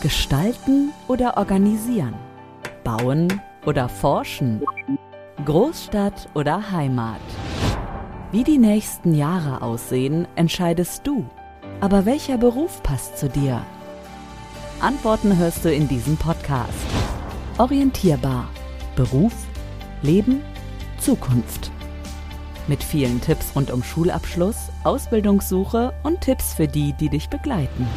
Gestalten oder organisieren? Bauen oder forschen? Großstadt oder Heimat? Wie die nächsten Jahre aussehen, entscheidest du. Aber welcher Beruf passt zu dir? Antworten hörst du in diesem Podcast. Orientierbar. Beruf, Leben, Zukunft. Mit vielen Tipps rund um Schulabschluss, Ausbildungssuche und Tipps für die, die dich begleiten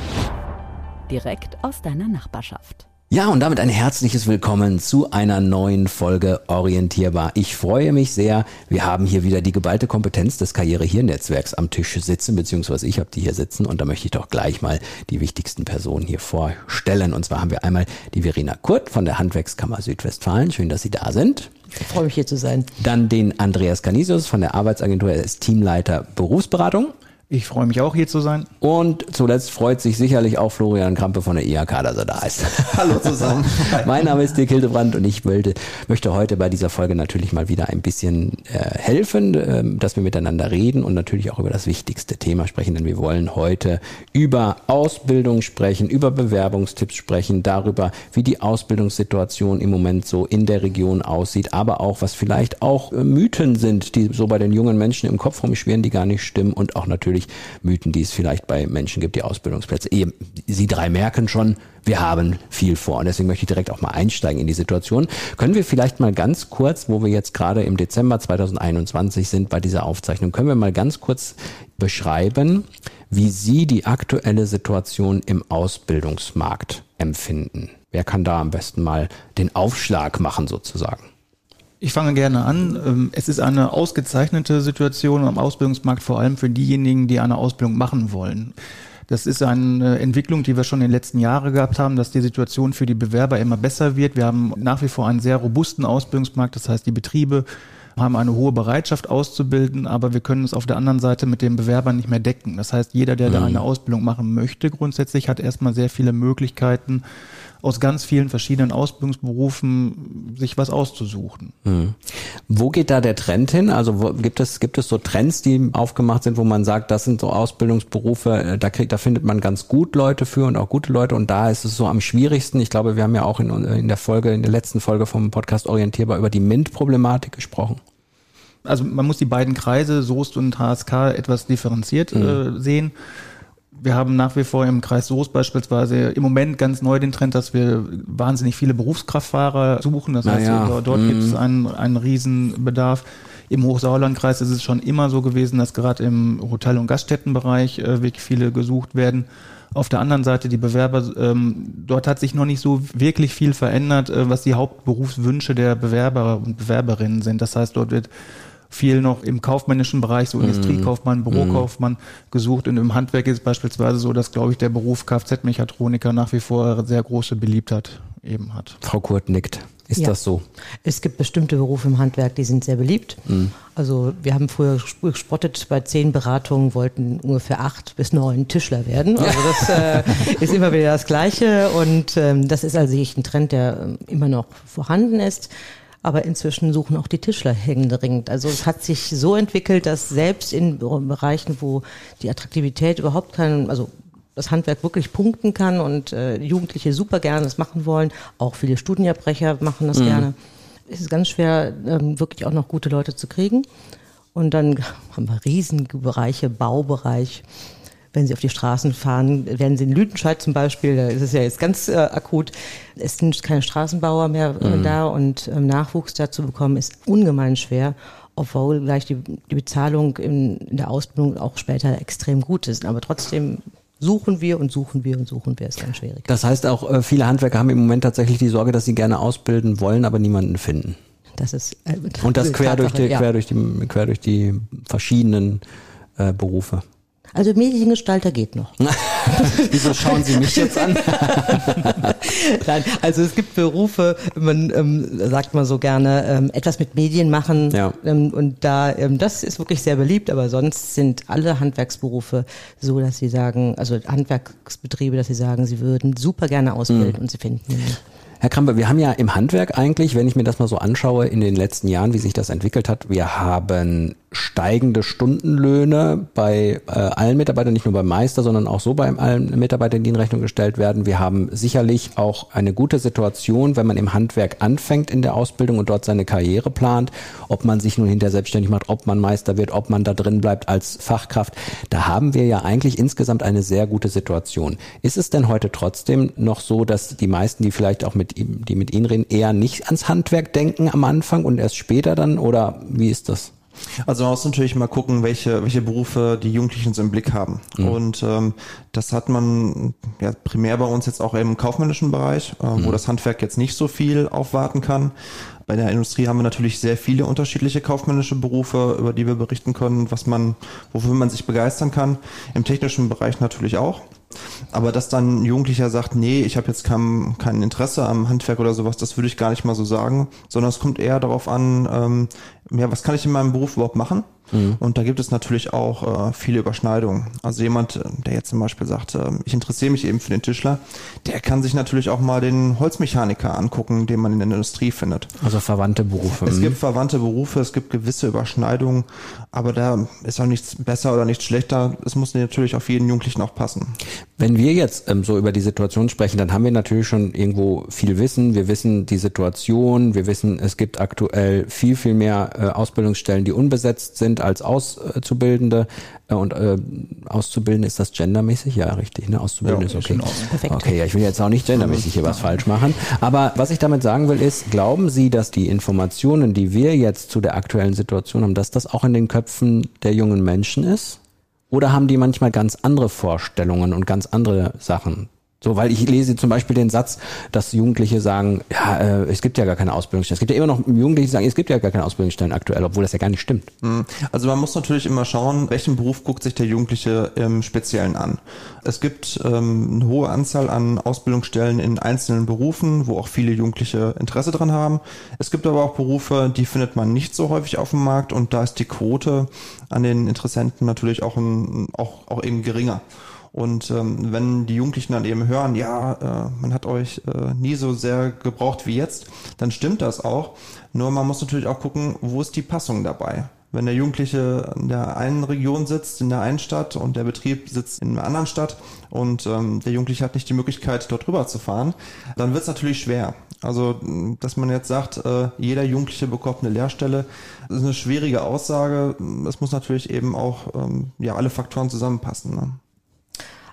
direkt aus deiner Nachbarschaft. Ja, und damit ein herzliches Willkommen zu einer neuen Folge Orientierbar. Ich freue mich sehr. Wir haben hier wieder die geballte Kompetenz des Karrierehirnetzwerks am Tisch sitzen, beziehungsweise ich habe die hier sitzen und da möchte ich doch gleich mal die wichtigsten Personen hier vorstellen. Und zwar haben wir einmal die Verena Kurt von der Handwerkskammer Südwestfalen. Schön, dass Sie da sind. Ich freue mich hier zu sein. Dann den Andreas Canisius von der Arbeitsagentur, er ist Teamleiter Berufsberatung. Ich freue mich auch hier zu sein. Und zuletzt freut sich sicherlich auch Florian Krampe von der IHK, dass er da ist. Hallo zusammen. mein Name ist Dirk Hildebrand und ich wollte, möchte heute bei dieser Folge natürlich mal wieder ein bisschen äh, helfen, äh, dass wir miteinander reden und natürlich auch über das wichtigste Thema sprechen, denn wir wollen heute über Ausbildung sprechen, über Bewerbungstipps sprechen, darüber, wie die Ausbildungssituation im Moment so in der Region aussieht, aber auch, was vielleicht auch äh, Mythen sind, die so bei den jungen Menschen im Kopf rumschwirren, die gar nicht stimmen und auch natürlich natürlich Mythen, die es vielleicht bei Menschen gibt, die Ausbildungsplätze. Sie drei merken schon, wir haben viel vor. Und deswegen möchte ich direkt auch mal einsteigen in die Situation. Können wir vielleicht mal ganz kurz, wo wir jetzt gerade im Dezember 2021 sind bei dieser Aufzeichnung, können wir mal ganz kurz beschreiben, wie Sie die aktuelle Situation im Ausbildungsmarkt empfinden? Wer kann da am besten mal den Aufschlag machen sozusagen? Ich fange gerne an. Ähm, es ist eine ausgezeichnete Situation am Ausbildungsmarkt, vor allem für diejenigen, die eine Ausbildung machen wollen. Das ist eine Entwicklung, die wir schon in den letzten Jahren gehabt haben, dass die Situation für die Bewerber immer besser wird. Wir haben nach wie vor einen sehr robusten Ausbildungsmarkt. Das heißt, die Betriebe haben eine hohe Bereitschaft auszubilden, aber wir können es auf der anderen Seite mit den Bewerbern nicht mehr decken. Das heißt, jeder, der mhm. da eine Ausbildung machen möchte, grundsätzlich hat erstmal sehr viele Möglichkeiten, aus ganz vielen verschiedenen Ausbildungsberufen sich was auszusuchen. Mhm. Wo geht da der Trend hin? Also wo, gibt es gibt es so Trends, die aufgemacht sind, wo man sagt, das sind so Ausbildungsberufe, äh, da kriegt, da findet man ganz gut Leute für und auch gute Leute und da ist es so am schwierigsten. Ich glaube, wir haben ja auch in, in der Folge, in der letzten Folge vom Podcast orientierbar über die MINT-Problematik gesprochen. Also man muss die beiden Kreise, Soest und HSK, etwas differenziert mhm. äh, sehen wir haben nach wie vor im Kreis Soest beispielsweise im Moment ganz neu den Trend, dass wir wahnsinnig viele Berufskraftfahrer suchen. Das heißt, ja. dort mm. gibt es einen, einen Riesenbedarf. Im Hochsauerlandkreis ist es schon immer so gewesen, dass gerade im Hotel- und Gaststättenbereich äh, wirklich viele gesucht werden. Auf der anderen Seite die Bewerber, ähm, dort hat sich noch nicht so wirklich viel verändert, äh, was die Hauptberufswünsche der Bewerber und Bewerberinnen sind. Das heißt, dort wird viel noch im kaufmännischen Bereich, so mhm. Industriekaufmann, Bürokaufmann gesucht. Und im Handwerk ist es beispielsweise so, dass, glaube ich, der Beruf Kfz-Mechatroniker nach wie vor sehr große Beliebtheit eben hat. Frau Kurt nickt. Ist ja. das so? Es gibt bestimmte Berufe im Handwerk, die sind sehr beliebt. Mhm. Also wir haben früher gespottet, bei zehn Beratungen wollten ungefähr acht bis neun Tischler werden. Also das äh, ist immer wieder das Gleiche und ähm, das ist also ein Trend, der ähm, immer noch vorhanden ist. Aber inzwischen suchen auch die Tischler händeringend. Also es hat sich so entwickelt, dass selbst in Bereichen, wo die Attraktivität überhaupt keinen, also das Handwerk wirklich punkten kann und äh, Jugendliche super gerne das machen wollen, auch viele Studienabbrecher machen das mhm. gerne, ist es ganz schwer, ähm, wirklich auch noch gute Leute zu kriegen. Und dann haben wir riesige Bereiche, Baubereich, wenn Sie auf die Straßen fahren, werden Sie in Lüdenscheid zum Beispiel, da ist es ja jetzt ganz äh, akut, es sind keine Straßenbauer mehr äh, mhm. da und ähm, Nachwuchs dazu bekommen ist ungemein schwer obwohl gleich die, die Bezahlung in, in, der Ausbildung auch später extrem gut ist. Aber trotzdem suchen wir und suchen wir und suchen wir, ist dann schwierig. Das heißt auch, äh, viele Handwerker haben im Moment tatsächlich die Sorge, dass sie gerne ausbilden wollen, aber niemanden finden. Das ist äh, und das quer durch die, ja. quer durch die quer durch die verschiedenen äh, Berufe. Also Mediengestalter geht noch. Wieso schauen Sie mich jetzt an? Nein, also es gibt Berufe, man ähm, sagt man so gerne, ähm, etwas mit Medien machen. Ja. Ähm, und da, ähm, das ist wirklich sehr beliebt, aber sonst sind alle Handwerksberufe so, dass sie sagen, also Handwerksbetriebe, dass sie sagen, sie würden super gerne ausbilden mhm. und sie finden. Herr Kramper, wir haben ja im Handwerk eigentlich, wenn ich mir das mal so anschaue, in den letzten Jahren, wie sich das entwickelt hat, wir haben steigende Stundenlöhne bei äh, allen Mitarbeitern, nicht nur beim Meister, sondern auch so bei allen Mitarbeitern, die in Rechnung gestellt werden. Wir haben sicherlich auch eine gute Situation, wenn man im Handwerk anfängt in der Ausbildung und dort seine Karriere plant, ob man sich nun hinterher selbstständig macht, ob man Meister wird, ob man da drin bleibt als Fachkraft. Da haben wir ja eigentlich insgesamt eine sehr gute Situation. Ist es denn heute trotzdem noch so, dass die meisten, die vielleicht auch mit ihm, die mit Ihnen reden, eher nicht ans Handwerk denken am Anfang und erst später dann oder wie ist das? Also man muss natürlich mal gucken, welche, welche Berufe die Jugendlichen so im Blick haben. Mhm. Und ähm, das hat man ja primär bei uns jetzt auch im kaufmännischen Bereich, äh, mhm. wo das Handwerk jetzt nicht so viel aufwarten kann. Bei der Industrie haben wir natürlich sehr viele unterschiedliche kaufmännische Berufe, über die wir berichten können, was man, wofür man sich begeistern kann. Im technischen Bereich natürlich auch. Aber dass dann ein Jugendlicher sagt, nee, ich habe jetzt kein, kein Interesse am Handwerk oder sowas, das würde ich gar nicht mal so sagen, sondern es kommt eher darauf an, ähm, ja, was kann ich in meinem Beruf überhaupt machen? Mhm. Und da gibt es natürlich auch äh, viele Überschneidungen. Also jemand, äh, der jetzt zum Beispiel sagt, äh, ich interessiere mich eben für den Tischler, der kann sich natürlich auch mal den Holzmechaniker angucken, den man in der Industrie findet. Also verwandte Berufe. Es mhm. gibt verwandte Berufe, es gibt gewisse Überschneidungen, aber da ist auch nichts besser oder nichts schlechter. Es muss natürlich auf jeden Jugendlichen auch passen. Wenn wir jetzt ähm, so über die Situation sprechen, dann haben wir natürlich schon irgendwo viel Wissen. Wir wissen die Situation, wir wissen, es gibt aktuell viel, viel mehr äh, Ausbildungsstellen, die unbesetzt sind als Auszubildende. Äh, und äh, Auszubildende ist das gendermäßig? Ja, richtig. Ne? Auszubildende ja, ist okay. Perfekt. Okay, ja, ich will jetzt auch nicht gendermäßig hier was falsch machen. Aber was ich damit sagen will, ist, glauben Sie, dass die Informationen, die wir jetzt zu der aktuellen Situation haben, dass das auch in den Köpfen der jungen Menschen ist? Oder haben die manchmal ganz andere Vorstellungen und ganz andere Sachen? So, weil ich lese zum Beispiel den Satz, dass Jugendliche sagen, ja, äh, es gibt ja gar keine Ausbildungsstellen. Es gibt ja immer noch Jugendliche, die sagen, es gibt ja gar keine Ausbildungsstellen aktuell, obwohl das ja gar nicht stimmt. Hm. Also man muss natürlich immer schauen, welchen Beruf guckt sich der Jugendliche im Speziellen an. Es gibt ähm, eine hohe Anzahl an Ausbildungsstellen in einzelnen Berufen, wo auch viele Jugendliche Interesse dran haben. Es gibt aber auch Berufe, die findet man nicht so häufig auf dem Markt und da ist die Quote an den Interessenten natürlich auch, ein, auch, auch eben geringer. Und ähm, wenn die Jugendlichen dann eben hören, ja, äh, man hat euch äh, nie so sehr gebraucht wie jetzt, dann stimmt das auch. Nur man muss natürlich auch gucken, wo ist die Passung dabei. Wenn der Jugendliche in der einen Region sitzt, in der einen Stadt und der Betrieb sitzt in einer anderen Stadt und ähm, der Jugendliche hat nicht die Möglichkeit, dort rüber zu fahren, dann wird es natürlich schwer. Also, dass man jetzt sagt, äh, jeder Jugendliche bekommt eine Lehrstelle, ist eine schwierige Aussage. Es muss natürlich eben auch ähm, ja alle Faktoren zusammenpassen. Ne?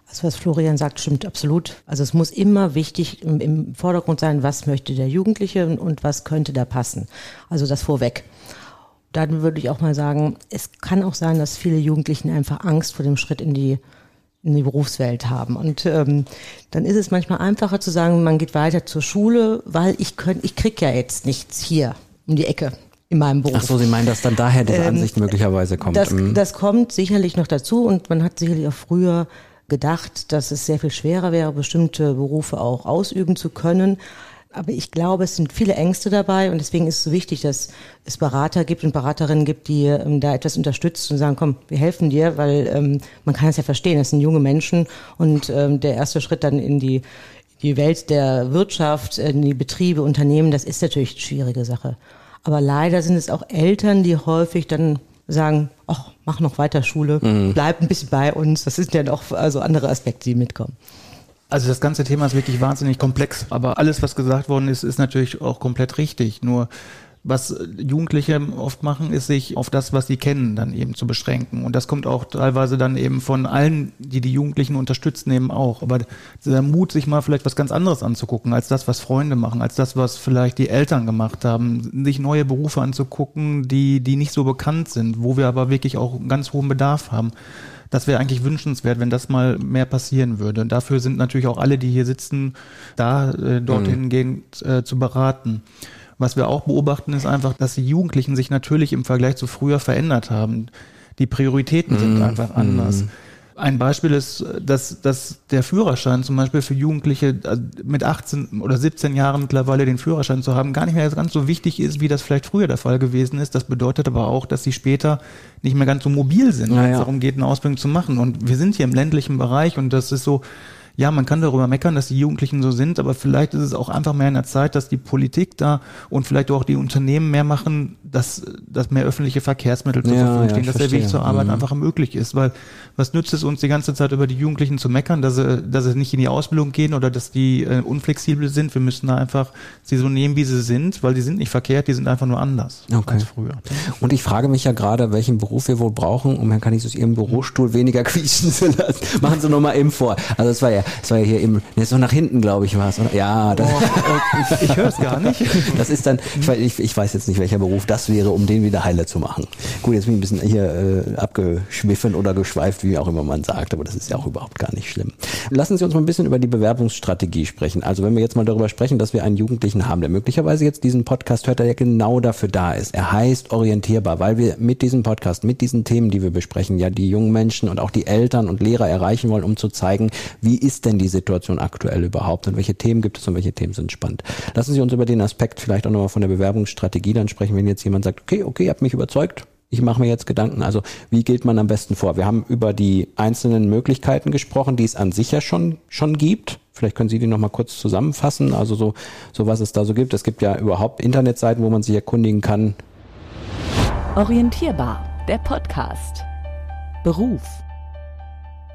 Also was Florian sagt, stimmt absolut. Also es muss immer wichtig im, im Vordergrund sein, was möchte der Jugendliche und, und was könnte da passen. Also das vorweg. Dann würde ich auch mal sagen, es kann auch sein, dass viele Jugendlichen einfach Angst vor dem Schritt in die in die Berufswelt haben. Und ähm, dann ist es manchmal einfacher zu sagen, man geht weiter zur Schule, weil ich könnt, ich krieg ja jetzt nichts hier um die Ecke in meinem Beruf. Ach so, Sie meinen, dass dann daher diese ähm, Ansicht ähm, möglicherweise kommt. Das, mhm. das kommt sicherlich noch dazu und man hat sicherlich auch früher gedacht, dass es sehr viel schwerer wäre, bestimmte Berufe auch ausüben zu können. Aber ich glaube, es sind viele Ängste dabei und deswegen ist es so wichtig, dass es Berater gibt und Beraterinnen gibt, die ähm, da etwas unterstützen und sagen, komm, wir helfen dir, weil ähm, man kann es ja verstehen, das sind junge Menschen und ähm, der erste Schritt dann in die, die Welt der Wirtschaft, in die Betriebe, Unternehmen, das ist natürlich eine schwierige Sache. Aber leider sind es auch Eltern, die häufig dann sagen, ach, mach noch weiter Schule, mhm. bleib ein bisschen bei uns. Das sind ja noch also andere Aspekte, die mitkommen. Also das ganze Thema ist wirklich wahnsinnig komplex, aber alles, was gesagt worden ist, ist natürlich auch komplett richtig. Nur was Jugendliche oft machen, ist sich auf das, was sie kennen, dann eben zu beschränken. Und das kommt auch teilweise dann eben von allen, die die Jugendlichen unterstützen, eben auch. Aber der Mut, sich mal vielleicht was ganz anderes anzugucken, als das, was Freunde machen, als das, was vielleicht die Eltern gemacht haben, sich neue Berufe anzugucken, die, die nicht so bekannt sind, wo wir aber wirklich auch einen ganz hohen Bedarf haben. Das wäre eigentlich wünschenswert, wenn das mal mehr passieren würde. Und dafür sind natürlich auch alle, die hier sitzen, da äh, dorthin mhm. gehen äh, zu beraten. Was wir auch beobachten, ist einfach, dass die Jugendlichen sich natürlich im Vergleich zu früher verändert haben. Die Prioritäten mm, sind mhm. einfach anders. Mm. Ein Beispiel ist, dass, dass der Führerschein zum Beispiel für Jugendliche also mit 18 oder 17 Jahren mittlerweile den Führerschein zu haben, gar nicht mehr ganz so wichtig ist, wie das vielleicht früher der Fall gewesen ist. Das bedeutet aber auch, dass sie später nicht mehr ganz so mobil sind, wenn es ja. darum geht, eine Ausbildung zu machen. Und wir sind hier im ländlichen Bereich und das ist so, ja, man kann darüber meckern, dass die Jugendlichen so sind, aber vielleicht ist es auch einfach mehr in der Zeit, dass die Politik da und vielleicht auch die Unternehmen mehr machen, dass, dass mehr öffentliche Verkehrsmittel zur Ja, Verfügung ja, stehen, ich dass der verstehe. Weg zur Arbeit Mhm. einfach möglich ist, weil was nützt es uns die ganze Zeit über die Jugendlichen zu meckern, dass sie, dass sie nicht in die Ausbildung gehen oder dass die äh, unflexibel sind? Wir müssen da einfach sie so nehmen, wie sie sind, weil die sind nicht verkehrt, die sind einfach nur anders Okay. als früher. Und ich frage mich ja gerade, welchen Beruf wir wohl brauchen, um Herrn Kanisus Ihren Bürostuhl weniger quietschen zu lassen. Machen Sie noch mal eben vor. Also es war ja, es war ja hier im, ne, so nach hinten, glaube ich, war es. oder? Ja, das, Oh, ich, ich höre es gar nicht. das ist dann, ich weiß, ich, ich weiß jetzt nicht, welcher Beruf das wäre, um den wieder heile zu machen. Gut, jetzt bin ich ein bisschen hier äh, abgeschwiffen oder geschweift, wie auch immer man sagt, aber das ist ja auch überhaupt gar nicht schlimm. Lassen Sie uns mal ein bisschen über die Bewerbungsstrategie sprechen. Also wenn wir jetzt mal darüber sprechen, dass wir einen Jugendlichen haben, der möglicherweise jetzt diesen Podcast hört, der ja genau dafür da ist. Er heißt orientierbar, weil wir mit diesem Podcast, mit diesen Themen, die wir besprechen, ja die jungen Menschen und auch die Eltern und Lehrer erreichen wollen, um zu zeigen, wie ist denn die Situation aktuell überhaupt und welche Themen gibt es und welche Themen sind spannend. Lassen Sie uns über den Aspekt vielleicht auch nochmal von der Bewerbungsstrategie dann sprechen, wenn jetzt jemand sagt, okay, okay, habt mich überzeugt, ich mache mir jetzt Gedanken. Also wie geht man am besten vor? Wir haben über die einzelnen Möglichkeiten gesprochen, die es an sich ja schon schon gibt. Vielleicht können Sie die noch mal kurz zusammenfassen. Also so so was es da so gibt. Es gibt ja überhaupt Internetseiten, wo man sich erkundigen kann. Orientierbar, der Podcast. Beruf.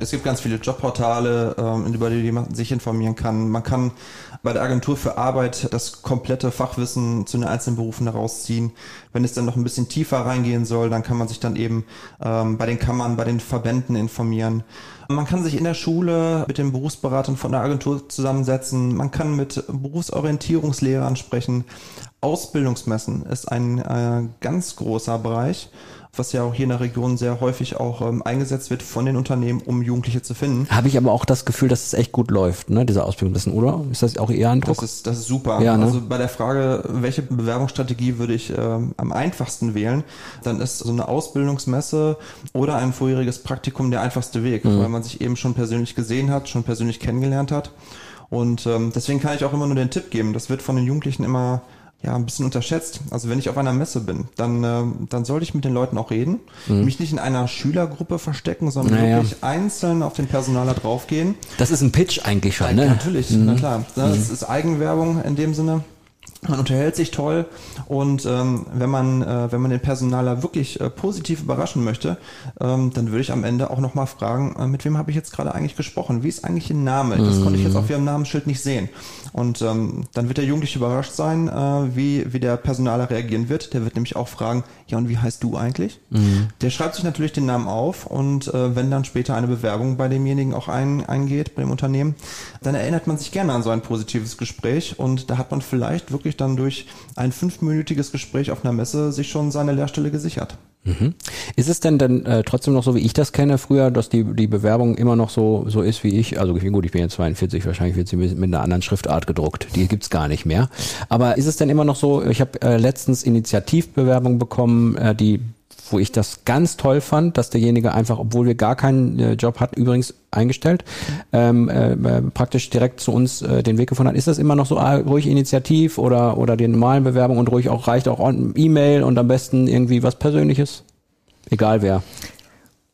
Es gibt ganz viele Jobportale, ähm, über die man sich informieren kann. Man kann bei der Agentur für Arbeit das komplette Fachwissen zu den einzelnen Berufen herausziehen. Wenn es dann noch ein bisschen tiefer reingehen soll, dann kann man sich dann eben ähm, bei den Kammern, bei den Verbänden informieren. Man kann sich in der Schule mit den Berufsberatern von der Agentur zusammensetzen. Man kann mit Berufsorientierungslehrern sprechen. Ausbildungsmessen ist ein äh, ganz großer Bereich was ja auch hier in der Region sehr häufig auch ähm, eingesetzt wird von den Unternehmen, um Jugendliche zu finden. Habe ich aber auch das Gefühl, dass es echt gut läuft, ne, diese Ausbildung, wissen, oder? Ist das auch Ihr Eindruck? Das ist, das ist super. Ja, ne? Also bei der Frage, welche Bewerbungsstrategie würde ich ähm, am einfachsten wählen, dann ist so eine Ausbildungsmesse oder ein vorheriges Praktikum der einfachste Weg, Mhm. weil man sich eben schon persönlich gesehen hat, schon persönlich kennengelernt hat. Und ähm, deswegen kann ich auch immer nur den Tipp geben, das wird von den Jugendlichen immer ja, ein bisschen unterschätzt. Also wenn ich auf einer Messe bin, dann, ähm, dann sollte ich mit den Leuten auch reden, mich nicht in einer Schülergruppe verstecken, sondern Mhm. Naja. wirklich einzeln auf den Personaler draufgehen. Das ist ein Pitch eigentlich schon, ne? Natürlich, na klar. Das ist Eigenwerbung in dem Sinne. Man unterhält sich toll und ähm, wenn man äh, wenn man den Personaler wirklich äh, positiv überraschen möchte, ähm, dann würde ich am Ende auch noch mal fragen, äh, mit wem habe ich jetzt gerade eigentlich gesprochen? Wie ist eigentlich Ihr Name? Das konnte ich jetzt auf Ihrem Namensschild nicht sehen. Und ähm, dann wird der Jugendliche überrascht sein, äh, wie wie der Personaler reagieren wird. Der wird nämlich auch fragen, ja und wie heißt du eigentlich? Der schreibt sich natürlich den Namen auf und äh, wenn dann später eine Bewerbung bei demjenigen auch ein, eingeht, bei dem Unternehmen, dann erinnert man sich gerne an so ein positives Gespräch und da hat man vielleicht wirklich dann durch ein fünfminütiges Gespräch auf einer Messe sich schon seine Lehrstelle gesichert. Mhm. Ist es denn dann äh, trotzdem noch so, wie ich das kenne früher, dass die, die Bewerbung immer noch so, so ist wie ich? Also ich bin gut, ich bin jetzt 42, wahrscheinlich wird sie mit, mit einer anderen Schriftart gedruckt. Die gibt's gar nicht mehr. Aber ist es denn immer noch so, ich habe äh, letztens Initiativbewerbung bekommen, äh, die wo ich das ganz toll fand, dass derjenige einfach, obwohl wir gar keinen äh, Job hatten, übrigens eingestellt, ähm, äh, äh, praktisch direkt zu uns äh, den Weg gefunden hat. Ist das immer noch so ah, ruhig Initiativ oder oder die normalen Bewerbungen und ruhig auch reicht auch E-Mail und am besten irgendwie was Persönliches? Egal wer.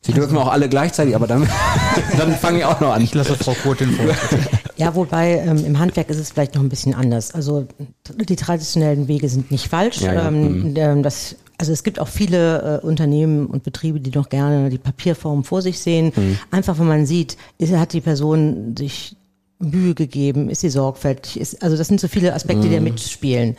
Sie dürfen auch alle gleichzeitig, aber dann, dann fange ich auch noch an. Ich lasse Frau Kurt den Vortritt. Ja, wobei ähm, im Handwerk ist es vielleicht noch ein bisschen anders. Also die traditionellen Wege sind nicht falsch. Ja, ja, Ähm, ähm, das, also es gibt auch viele äh, Unternehmen und Betriebe, die noch gerne die Papierform vor sich sehen. Einfach, wenn man sieht, ist, hat die Person sich Mühe gegeben, ist sie sorgfältig, ist, also das sind so viele Aspekte, die da mitspielen.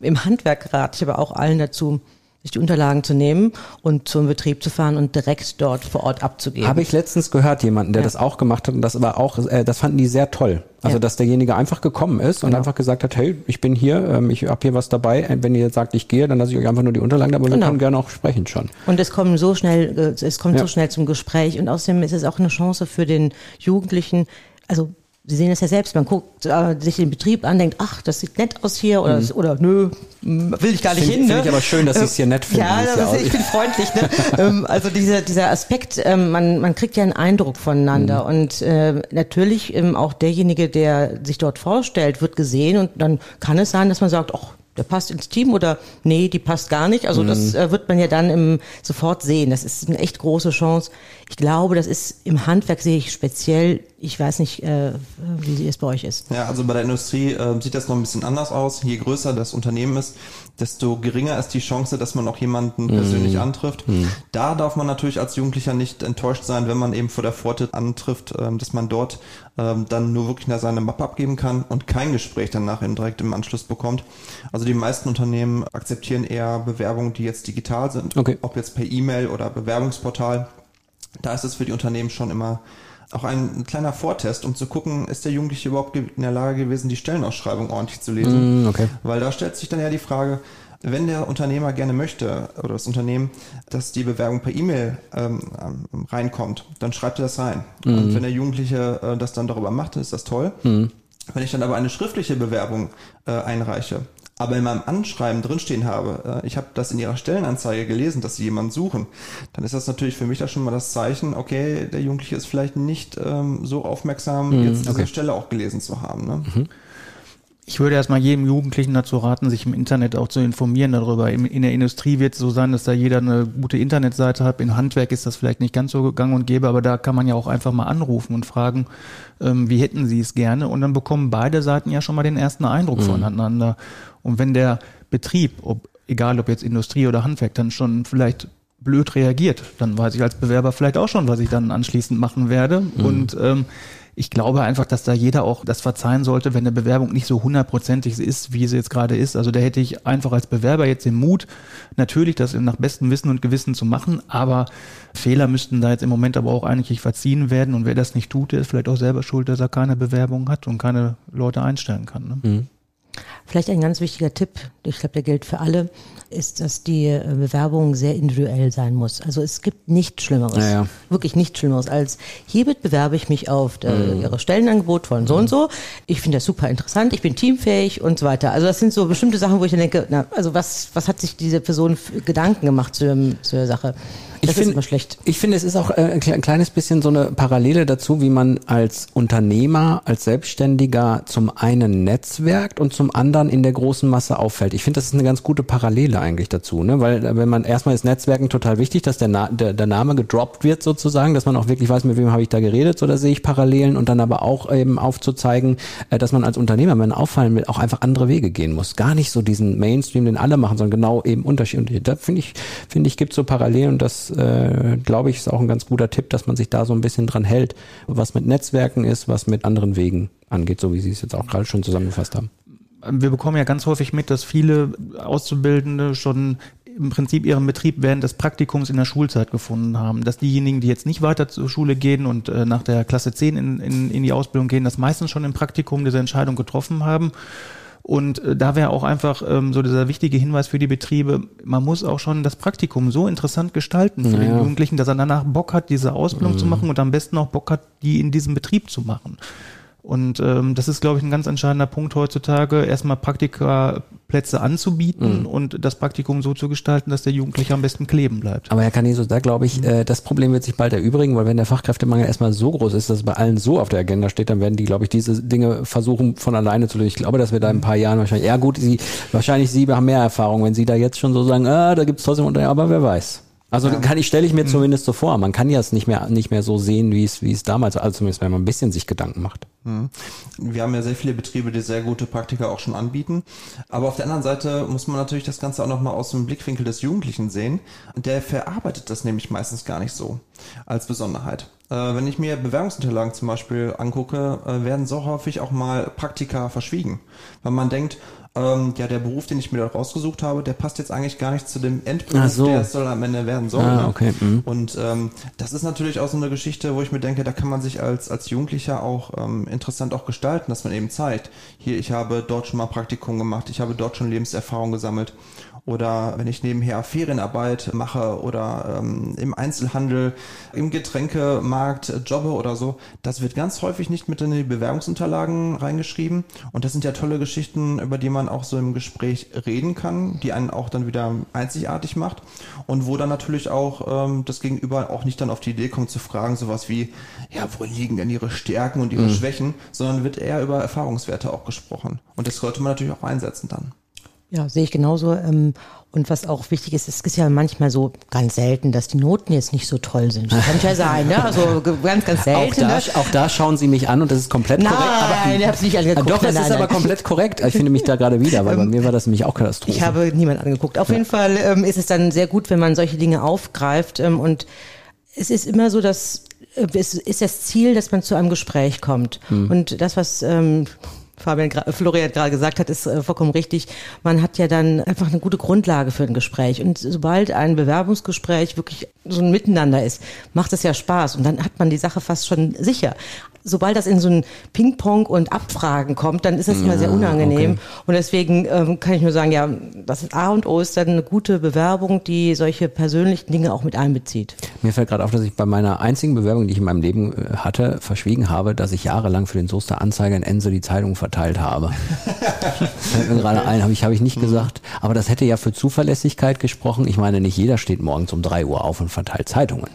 Im Handwerk rate ich aber auch allen dazu, sich die Unterlagen zu nehmen und zum Betrieb zu fahren und direkt dort vor Ort abzugeben. Habe ich letztens gehört, jemanden, der Ja. das auch gemacht hat und das war auch, äh, das fanden die sehr toll. Also, Ja. dass derjenige einfach gekommen ist und Genau. einfach gesagt hat, hey, ich bin hier, ähm, ich habe hier was dabei. Äh, Wenn ihr jetzt sagt, ich gehe, dann lasse ich euch einfach nur die Unterlagen, aber wir Genau. können gerne auch sprechen schon. Und es kommt so schnell, äh, es kommt Ja. so schnell zum Gespräch und außerdem ist es auch eine Chance für den Jugendlichen. Also Sie sehen das ja selbst, man guckt äh, sich den Betrieb an, denkt, ach, das sieht nett aus hier oder, oder nö, will ich gar nicht Find- hin. ne? ich aber schön, dass Sie es hier nett finden, Ja, das ist, ich bin freundlich. Ne? ähm, also dieser, dieser Aspekt, ähm, man, man kriegt ja einen Eindruck voneinander Mhm. und äh, natürlich ähm, auch derjenige, der sich dort vorstellt, wird gesehen und dann kann es sein, dass man sagt, ach, der passt ins Team oder nee, die passt gar nicht. Also Mhm. das äh, wird man ja dann im, sofort sehen. Das ist eine echt große Chance. Ich glaube, das ist im Handwerk sehe ich speziell Ich weiß nicht, äh, wie es bei euch ist. Ja, also bei der Industrie äh, sieht das noch ein bisschen anders aus. Je größer das Unternehmen ist, desto geringer ist die Chance, dass man auch jemanden persönlich antrifft. Da darf man natürlich als Jugendlicher nicht enttäuscht sein, wenn man eben vor der Pforte antrifft, ähm, dass man dort ähm, dann nur wirklich seine Mappe abgeben kann und kein Gespräch danach eben direkt im Anschluss bekommt. Also die meisten Unternehmen akzeptieren eher Bewerbungen, die jetzt digital sind, Okay. ob jetzt per E-Mail oder Bewerbungsportal. Da ist es für die Unternehmen schon immer auch ein kleiner Vortest, um zu gucken, ist der Jugendliche überhaupt in der Lage gewesen, die Stellenausschreibung ordentlich zu lesen. Mm, okay. Weil da stellt sich dann ja die Frage, wenn der Unternehmer gerne möchte oder das Unternehmen, dass die Bewerbung per E-Mail ähm, ähm, reinkommt, dann schreibt er das rein. Und wenn der Jugendliche äh, das dann darüber macht, ist das toll. Wenn ich dann aber eine schriftliche Bewerbung äh, einreiche, aber in meinem Anschreiben drinstehen habe, äh, ich habe das in Ihrer Stellenanzeige gelesen, dass Sie jemanden suchen, dann ist das natürlich für mich da schon mal das Zeichen, okay, der Jugendliche ist vielleicht nicht ähm, so aufmerksam, jetzt diese Stelle auch gelesen zu haben. Ne? Ich würde erstmal jedem Jugendlichen dazu raten, sich im Internet auch zu informieren darüber. In, in der Industrie wird es so sein, dass da jeder eine gute Internetseite hat. In Handwerk ist das vielleicht nicht ganz so gang und gäbe, aber da kann man ja auch einfach mal anrufen und fragen, ähm, wie hätten Sie es gerne? Und dann bekommen beide Seiten ja schon mal den ersten Eindruck voneinander. Und wenn der Betrieb, ob, egal ob jetzt Industrie oder Handwerk, dann schon vielleicht blöd reagiert, dann weiß ich als Bewerber vielleicht auch schon, was ich dann anschließend machen werde. Und ähm, ich glaube einfach, dass da jeder auch das verzeihen sollte, wenn eine Bewerbung nicht so hundertprozentig ist, wie sie jetzt gerade ist. Also da hätte ich einfach als Bewerber jetzt den Mut, natürlich das nach bestem Wissen und Gewissen zu machen, aber Fehler müssten da jetzt im Moment aber auch eigentlich verziehen werden und wer das nicht tut, der ist vielleicht auch selber schuld, dass er keine Bewerbung hat und keine Leute einstellen kann. Ne? Vielleicht ein ganz wichtiger Tipp, ich glaube, der gilt für alle, ist, dass die äh, Bewerbung sehr individuell sein muss. Also es gibt nichts Schlimmeres, Ja, ja. wirklich nichts Schlimmeres als hiermit bewerbe ich mich auf der, Mhm. Ihre Stellenangebot von so und so. Ich finde das super interessant, ich bin teamfähig und so weiter. Also das sind so bestimmte Sachen, wo ich dann denke, na, also was, was hat sich diese Person für Gedanken gemacht zu, dem, zu der Sache? Das ich ist find- immer schlecht. Ich finde, es ist auch äh, ein kleines bisschen so eine Parallele dazu, wie man als Unternehmer, als Selbstständiger zum einen netzwerkt und zum anderen in der großen Masse auffällt. Ich finde, das ist eine ganz gute Parallele eigentlich dazu, ne? weil äh, wenn man erstmal ist Netzwerken total wichtig, dass der, Na der, der Name gedroppt wird sozusagen, dass man auch wirklich weiß, mit wem habe ich da geredet, so da sehe ich Parallelen und dann aber auch eben aufzuzeigen, äh, dass man als Unternehmer, wenn man auffallen will, auch einfach andere Wege gehen muss. Gar nicht so diesen Mainstream, den alle machen, sondern genau eben Unterschiede. Da finde ich, finde ich, gibt so Parallelen und das, äh, glaube ich, ist auch ein ganz guter Tipp, dass man sich da so ein bisschen dran hält, was mit Netzwerken ist, was mit anderen Wegen angeht, so wie Sie es jetzt auch gerade schon zusammengefasst haben. Wir bekommen ja ganz häufig mit, dass viele Auszubildende schon im Prinzip ihren Betrieb während des Praktikums in der Schulzeit gefunden haben. Dass diejenigen, die jetzt nicht weiter zur Schule gehen und äh, nach der Klasse 10 in, in, in die Ausbildung gehen, das meistens schon im Praktikum diese Entscheidung getroffen haben. Und äh, da wäre auch einfach ähm, so dieser wichtige Hinweis für die Betriebe, man muss auch schon das Praktikum so interessant gestalten für den Ja. Jugendlichen, dass er danach Bock hat, diese Ausbildung zu machen und am besten auch Bock hat, die in diesem Betrieb zu machen. Und ähm, das ist, glaube ich, ein ganz entscheidender Punkt heutzutage, erstmal Praktikaplätze anzubieten und das Praktikum so zu gestalten, dass der Jugendliche am besten kleben bleibt. Aber Herr Caneso, da glaube ich, äh, das Problem wird sich bald erübrigen, weil wenn der Fachkräftemangel erstmal so groß ist, dass es bei allen so auf der Agenda steht, dann werden die, glaube ich, diese Dinge versuchen von alleine zu lösen. Ich glaube, dass wir da in ein paar Jahren wahrscheinlich, ja gut, Sie, wahrscheinlich Sie haben mehr Erfahrung, wenn Sie da jetzt schon so sagen, ah, da gibt es trotzdem aber wer weiß. Also kann ich, stelle ich mir zumindest so vor. Man kann ja es nicht mehr, nicht mehr so sehen, wie es, wie es damals war. Also zumindest, wenn man ein bisschen sich Gedanken macht. Wir haben ja sehr viele Betriebe, die sehr gute Praktika auch schon anbieten. Aber auf der anderen Seite muss man natürlich das Ganze auch nochmal aus dem Blickwinkel des Jugendlichen sehen. Der verarbeitet das nämlich meistens gar nicht so als Besonderheit. Äh, wenn ich mir Bewerbungsunterlagen zum Beispiel angucke, äh, werden so häufig auch mal Praktika verschwiegen. Weil man denkt, ähm, ja, der Beruf, den ich mir da rausgesucht habe, der passt jetzt eigentlich gar nicht zu dem Endberuf, so. der es soll am Ende werden soll. Ah, ne? okay, mhm. Und ähm, das ist natürlich auch so eine Geschichte, wo ich mir denke, da kann man sich als, als Jugendlicher auch ähm, interessant auch gestalten, dass man eben zeigt, hier, ich habe dort schon mal Praktikum gemacht, ich habe dort schon Lebenserfahrung gesammelt. Oder wenn ich nebenher Ferienarbeit mache oder ähm, im Einzelhandel, im Getränkemarkt jobbe oder so, das wird ganz häufig nicht mit in die Bewerbungsunterlagen reingeschrieben. Und das sind ja tolle Geschichten, über die man auch so im Gespräch reden kann, die einen auch dann wieder einzigartig macht. Und wo dann natürlich auch ähm, das Gegenüber auch nicht dann auf die Idee kommt zu fragen, sowas wie, ja, wo liegen denn ihre Stärken und ihre Schwächen, sondern wird eher über Erfahrungswerte auch gesprochen. Und das sollte man natürlich auch einsetzen dann. Ja, sehe ich genauso. Ähm, und was auch wichtig ist, es ist ja manchmal so ganz selten, dass die Noten jetzt nicht so toll sind. Das kann ja sein, ne? Also ganz, ganz selten. Auch da, ne? auch da schauen Sie mich an und das ist komplett Nein, korrekt. Aber, ich hab's nicht angeguckt. Doch, es Nein, ist nein, aber nein. komplett korrekt. Ich finde mich da gerade wieder, weil bei mir war das nämlich auch Katastrophe. Ich habe niemand angeguckt. Auf jeden Fall ähm, ist es dann sehr gut, wenn man solche Dinge aufgreift. Ähm, und es ist immer so, dass äh, es ist das Ziel, dass man zu einem Gespräch kommt. Und das, was ähm, Fabian, gra- Florian gerade gesagt hat, ist äh, vollkommen richtig. Man hat ja dann einfach eine gute Grundlage für ein Gespräch. Und sobald ein Bewerbungsgespräch wirklich so ein Miteinander ist, macht es ja Spaß. Und dann hat man die Sache fast schon sicher. Sobald das in so ein Ping-Pong und Abfragen kommt, dann ist das immer sehr unangenehm. okay. Und deswegen ähm, kann ich nur sagen, ja, das ist A und O ist dann eine gute Bewerbung, die solche persönlichen Dinge auch mit einbezieht. Mir fällt gerade auf, dass ich bei meiner einzigen Bewerbung, die ich in meinem Leben äh, hatte, verschwiegen habe, dass ich jahrelang für den Soester Anzeiger in Ense die Zeitung verteilt habe. fällt mir gerade ein, habe ich, habe ich nicht gesagt. Aber das hätte ja für Zuverlässigkeit gesprochen. Ich meine, nicht jeder steht morgens um drei Uhr auf und verteilt Zeitungen.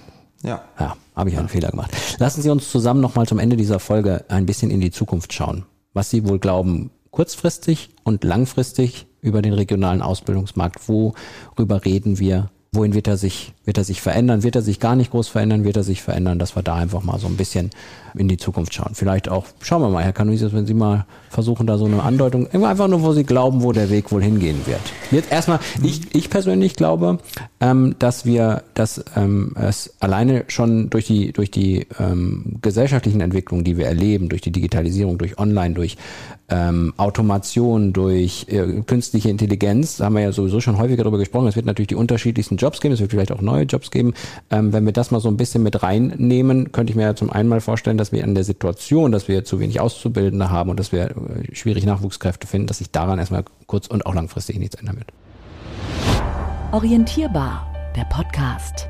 Ja. Ja, habe ich einen Fehler gemacht. Lassen Sie uns zusammen nochmal zum Ende dieser Folge ein bisschen in die Zukunft schauen. Was Sie wohl glauben, kurzfristig und langfristig über den regionalen Ausbildungsmarkt, worüber reden wir? Wohin wird er sich, wird er sich verändern? Wird er sich gar nicht groß verändern? Wird er sich verändern? Dass wir da einfach mal so ein bisschen in die Zukunft schauen. Vielleicht auch, schauen wir mal, Herr Kanuisius, wenn Sie mal versuchen, da so eine Andeutung, einfach nur, wo Sie glauben, wo der Weg wohl hingehen wird. Jetzt erstmal, ich, ich persönlich glaube, ähm, dass wir, dass ähm, es alleine schon durch die, durch die ähm, gesellschaftlichen Entwicklungen, die wir erleben, durch die Digitalisierung, durch Online, durch ähm, Automation, durch äh, künstliche Intelligenz, da haben wir ja sowieso schon häufiger darüber gesprochen, es wird natürlich die unterschiedlichsten Jobs geben, es wird vielleicht auch neue Jobs geben. Ähm, wenn wir das mal so ein bisschen mit reinnehmen, könnte ich mir ja zum einen mal vorstellen, dass wir in der Situation, dass wir zu wenig Auszubildende haben und dass wir äh, schwierig Nachwuchskräfte finden, dass sich daran erstmal kurz- und auch langfristig nichts ändern wird. Orientierbar, der Podcast.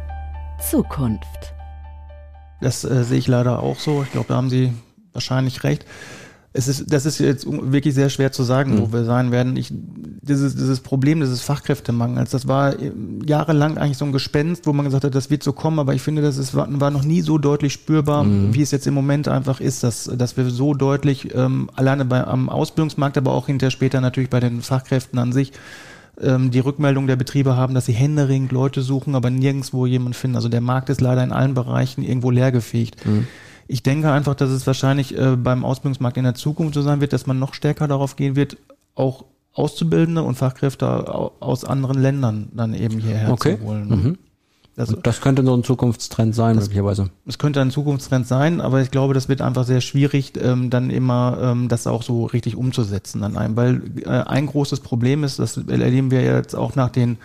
Zukunft. Das äh, sehe ich leider auch so. Ich glaube, da haben Sie wahrscheinlich recht. Es ist, das ist jetzt wirklich sehr schwer zu sagen, wo wir sein werden. Ich, dieses, dieses Problem dieses Fachkräftemangels, das war äh, jahrelang eigentlich so ein Gespenst, wo man gesagt hat, das wird so kommen, aber ich finde, das ist, war, noch nie so deutlich spürbar, wie es jetzt im Moment einfach ist, dass, dass wir so deutlich ähm, alleine bei, am Ausbildungsmarkt, aber auch hinterher später natürlich bei den Fachkräften an sich, ähm, die Rückmeldung der Betriebe haben, dass sie händeringend Leute suchen, aber nirgendwo jemanden finden. Also der Markt ist leider in allen Bereichen irgendwo leergefegt. Ich denke einfach, dass es wahrscheinlich äh, beim Ausbildungsmarkt in der Zukunft so sein wird, dass man noch stärker darauf gehen wird, auch Auszubildende und Fachkräfte au- aus anderen Ländern dann eben hierher Okay. zu holen. Mhm. Also, das könnte so ein Zukunftstrend sein, möglicherweise. es könnte ein Zukunftstrend sein, aber ich glaube, das wird einfach sehr schwierig, ähm, dann immer ähm, das auch so richtig umzusetzen an einem, weil äh, ein großes Problem ist, das erleben wir jetzt auch nach den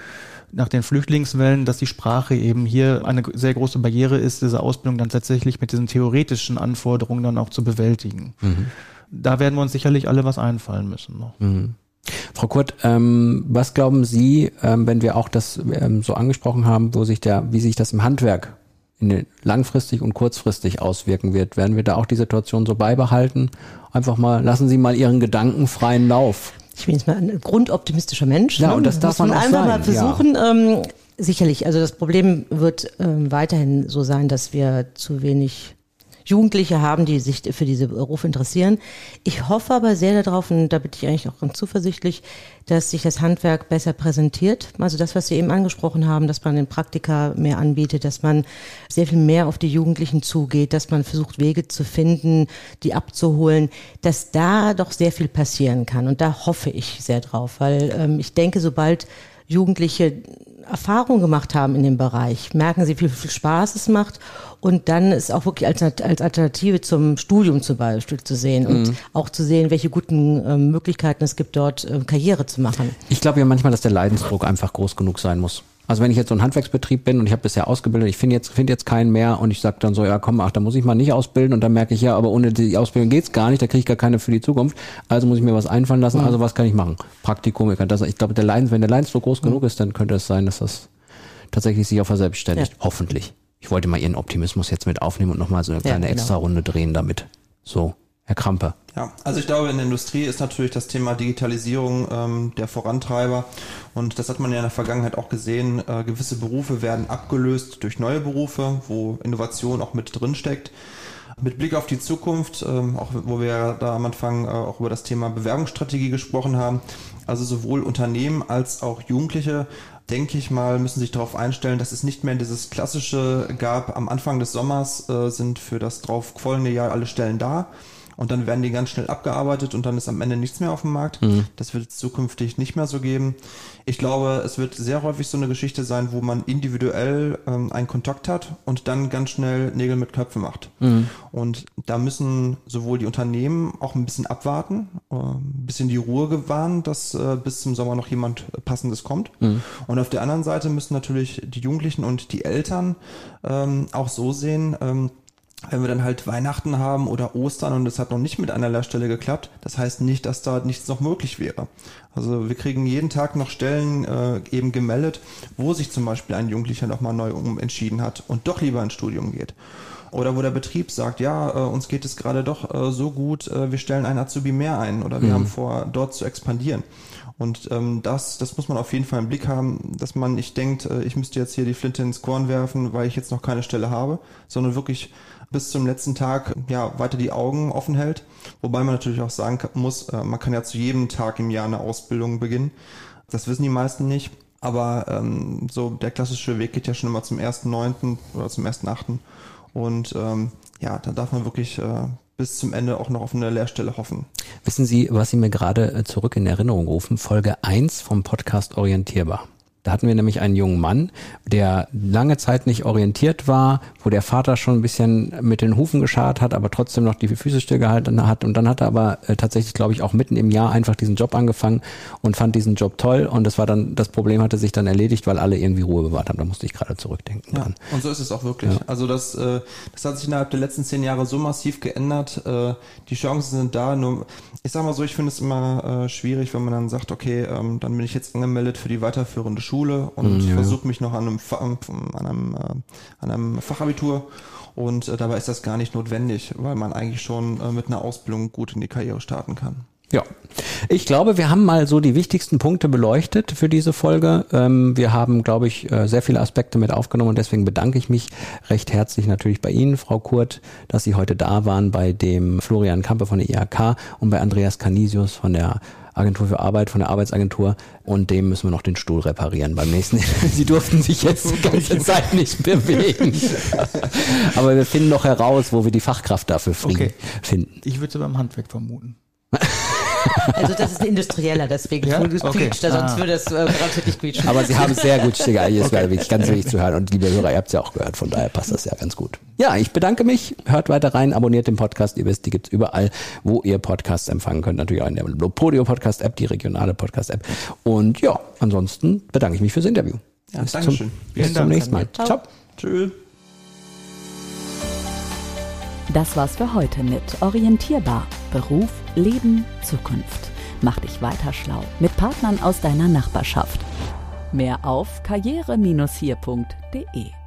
nach den Flüchtlingswellen, dass die Sprache eben hier eine sehr große Barriere ist, diese Ausbildung dann tatsächlich mit diesen theoretischen Anforderungen dann auch zu bewältigen. Da werden wir uns sicherlich alle was einfallen müssen noch. Frau Kurt, ähm, was glauben Sie, ähm, wenn wir auch das ähm, so angesprochen haben, wo sich der, wie sich das im Handwerk langfristig und kurzfristig auswirken wird? Werden wir da auch die Situation so beibehalten? Einfach mal, lassen Sie mal Ihren Gedanken freien Lauf. Ich bin jetzt mal ein grundoptimistischer Mensch. Ja, ne? und das darf muss man man auch einfach sein, mal versuchen. Ähm, sicherlich, also das Problem wird ähm, weiterhin so sein, dass wir zu wenig Jugendliche haben, die sich für diese Berufe interessieren. Ich hoffe aber sehr darauf, und da bin ich eigentlich auch ganz zuversichtlich, dass sich das Handwerk besser präsentiert. Also das, was Sie eben angesprochen haben, dass man den Praktika mehr anbietet, dass man sehr viel mehr auf die Jugendlichen zugeht, dass man versucht, Wege zu finden, die abzuholen, dass da doch sehr viel passieren kann. Und da hoffe ich sehr drauf, weil ähm, ich denke, sobald Jugendliche Erfahrung gemacht haben in dem Bereich, merken sie, wie viel Spaß es macht und dann ist auch wirklich als, als Alternative zum Studium zum Beispiel zu sehen und auch zu sehen, welche guten ähm, Möglichkeiten es gibt, dort ähm, Karriere zu machen. Ich glaube ja manchmal, dass der Leidensdruck einfach groß genug sein muss. Also wenn ich jetzt so ein Handwerksbetrieb bin und ich habe bisher ausgebildet, ich finde jetzt, finde jetzt keinen mehr und ich sage dann so, ja komm, ach, da muss ich mal nicht ausbilden und dann merke ich ja, aber ohne die Ausbildung geht's gar nicht, da kriege ich gar keine für die Zukunft. Also muss ich mir was einfallen lassen, also was kann ich machen? Praktikum, ich, kann das, ich glaube, der Leidens, wenn der Leidensdruck groß genug ist, dann könnte es sein, dass das tatsächlich sich auch verselbstständigt. Hoffentlich. Ich wollte mal Ihren Optimismus jetzt mit aufnehmen und nochmal so eine Ja, kleine genau. Extra-Runde drehen damit. So, Herr Krampe. Ja, also ich glaube, in der Industrie ist natürlich das Thema Digitalisierung ähm, der Vorantreiber. Und das hat man ja in der Vergangenheit auch gesehen. Äh, gewisse Berufe werden abgelöst durch neue Berufe, wo Innovation auch mit drin steckt. Mit Blick auf die Zukunft, ähm, auch wo wir da am Anfang äh, auch über das Thema Bewerbungsstrategie gesprochen haben, also sowohl Unternehmen als auch Jugendliche denke ich mal, müssen sich darauf einstellen, dass es nicht mehr dieses klassische gab, am Anfang des Sommers äh, sind für das drauf folgende Jahr alle Stellen da und dann werden die ganz schnell abgearbeitet und dann ist am Ende nichts mehr auf dem Markt. Mhm. Das wird es zukünftig nicht mehr so geben. Ich glaube, es wird sehr häufig so eine Geschichte sein, wo man individuell ähm, einen Kontakt hat und dann ganz schnell Nägel mit Köpfen macht. Mhm. Und da müssen sowohl die Unternehmen auch ein bisschen abwarten, äh, ein bisschen die Ruhe gewahren, dass äh, bis zum Sommer noch jemand Passendes kommt. Mhm. Und auf der anderen Seite müssen natürlich die Jugendlichen und die Eltern ähm, auch so sehen, ähm, wenn wir dann halt Weihnachten haben oder Ostern und es hat noch nicht mit einer Lehrstelle geklappt, das heißt nicht, dass da nichts noch möglich wäre. Also wir kriegen jeden Tag noch Stellen äh, eben gemeldet, wo sich zum Beispiel ein Jugendlicher nochmal neu umentschieden hat und doch lieber ins Studium geht. Oder wo der Betrieb sagt, ja, äh, uns geht es gerade doch äh, so gut, äh, wir stellen einen Azubi mehr ein oder wir mhm. haben vor, dort zu expandieren. Und ähm, das, das muss man auf jeden Fall im Blick haben, dass man nicht denkt, äh, ich müsste jetzt hier die Flinte ins Korn werfen, weil ich jetzt noch keine Stelle habe, sondern wirklich bis zum letzten Tag ja weiter die Augen offen hält. Wobei man natürlich auch sagen muss, äh, man kann ja zu jedem Tag im Jahr eine Ausbildung beginnen. Das wissen die meisten nicht. Aber ähm, so der klassische Weg geht ja schon immer zum 1.9. oder zum 1.8. Und ähm, ja, da darf man wirklich äh, bis zum Ende auch noch auf eine Lehrstelle hoffen. Wissen Sie, was Sie mir gerade äh, zurück in Erinnerung rufen? Folge 1 vom Podcast Orientierbar. Da hatten wir nämlich einen jungen Mann, der lange Zeit nicht orientiert war, wo der Vater schon ein bisschen mit den Hufen geschart hat, aber trotzdem noch die Füße stillgehalten hat. Und dann hat er aber äh, tatsächlich, glaube ich, auch mitten im Jahr einfach diesen Job angefangen und fand diesen Job toll. Und das war dann, das Problem hatte sich dann erledigt, weil alle irgendwie Ruhe bewahrt haben. Da musste ich gerade zurückdenken. Ja, und so ist es auch wirklich. Ja. Also das, äh, das hat sich innerhalb der letzten zehn Jahre so massiv geändert. Äh, die Chancen sind da. Nur, ich sag mal so, ich finde es immer schwierig, wenn man dann sagt, okay, ähm, dann bin ich jetzt angemeldet für die weiterführende Schule Schule und mhm, ja. versuche mich noch an einem, an einem, äh, an einem Fachabitur. Und äh, dabei ist das gar nicht notwendig, weil man eigentlich schon äh, mit einer Ausbildung gut in die Karriere starten kann. Ja, ich glaube, wir haben mal so die wichtigsten Punkte beleuchtet für diese Folge. Ähm, wir haben, glaube ich, äh, sehr viele Aspekte mit aufgenommen und deswegen bedanke ich mich recht herzlich natürlich bei Ihnen, Frau Kurt, dass Sie heute da waren bei dem Florian Kampe von der IHK und bei Andreas Canisius von der Agentur für Arbeit, von der Arbeitsagentur und dem müssen wir noch den Stuhl reparieren beim nächsten. Sie durften sich jetzt die ganze Zeit nicht bewegen. Aber wir finden noch heraus, wo wir die Fachkraft dafür okay. finden. Ich würde beim Handwerk vermuten. Also das ist ein Industrieller, deswegen ja? quietscht okay. sonst ah. würde es äh, garantiert nicht quietschen. Aber Sie haben sehr gut Sticker, es okay. wirklich ganz wichtig zu hören. Und liebe Hörer, ihr habt es ja auch gehört, von daher passt das ja ganz gut. Ja, ich bedanke mich, hört weiter rein, abonniert den Podcast, ihr wisst, die gibt's überall, wo ihr Podcasts empfangen könnt, natürlich auch in der Lopodio Podcast App, die regionale Podcast App. Und ja, ansonsten bedanke ich mich fürs Interview. Ja, bis Dankeschön. Zum, bis zum nächsten Mal. Ciao. Ciao. Tschüss. Das war's für heute mit Orientierbar. Beruf, Leben, Zukunft. Mach dich weiter schlau mit Partnern aus deiner Nachbarschaft. Mehr auf karriere-hier.de